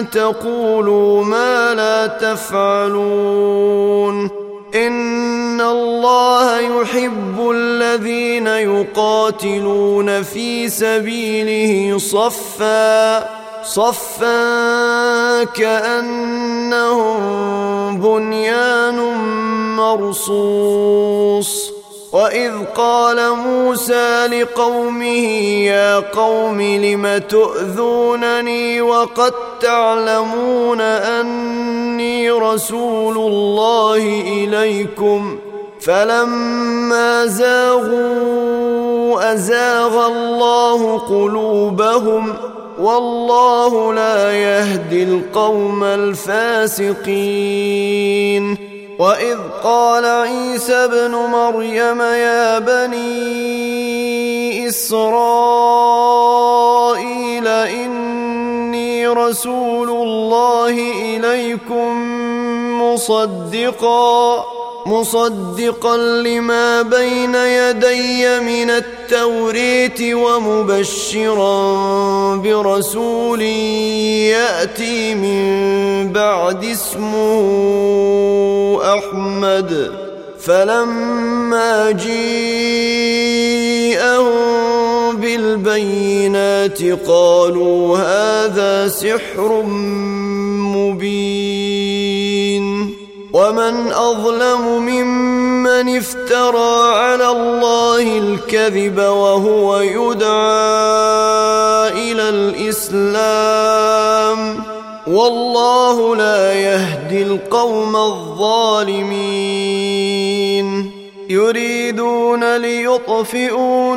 تقولوا ما لا تفعلون. إن الله يحب الذين يقاتلون في سبيله صفا صفا كأنهم بنيان مرصوص. وإذ قال موسى لقومه يا قوم لم تؤذونني وقد تعلمون أني رسول الله إليكم. فلما زاغوا أزاغ الله قلوبهم والله لا يهدي القوم الفاسقين. وإذ قال عيسى ابن مريم يا بني إسرائيل رسول الله إليكم مصدقا مصدقا لما بين يدي من التوريت ومبشرا برسول يأتي من بعد اسمه أحمد. فلما جيءهم بالبينات قالوا هذا سحر مبين. ومن أظلم ممن افترى على الله الكذب وهو يدعى إلى الإسلام. والله لا يهدي القوم الظالمين. يريدون ليطفئوا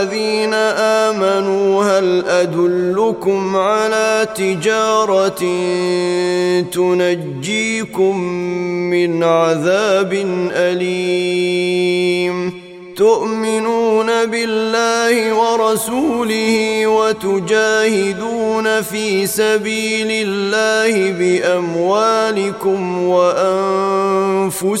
الذين آمنوا هل أدلكم على تجارة تنجيكم من عذاب أليم؟ تؤمنون بالله ورسوله وتجاهدون في سبيل الله بأموالكم وأنفسكم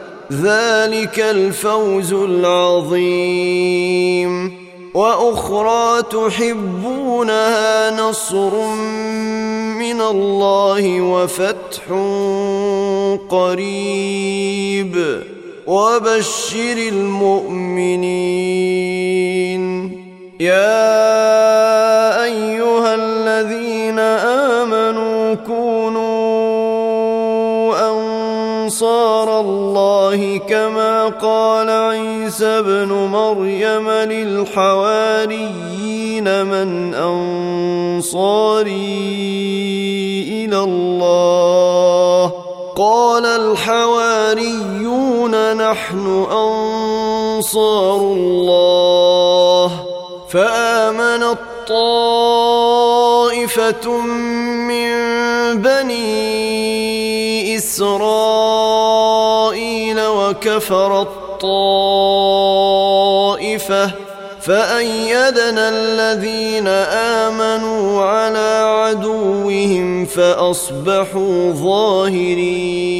ذلك الفوز العظيم. وأخرى تحبونها نصر من الله وفتح قريب. وبشر المؤمنين. يا أنصار الله كما قال عيسى ابن مريم للحواريين من أنصاري إلى الله. قال الحواريون نحن أنصار الله. فامنت طائفه من بني إسرائيل وكفرت طائفه فأيدنا الذين آمنوا على عدوهم فأصبحوا ظاهرين.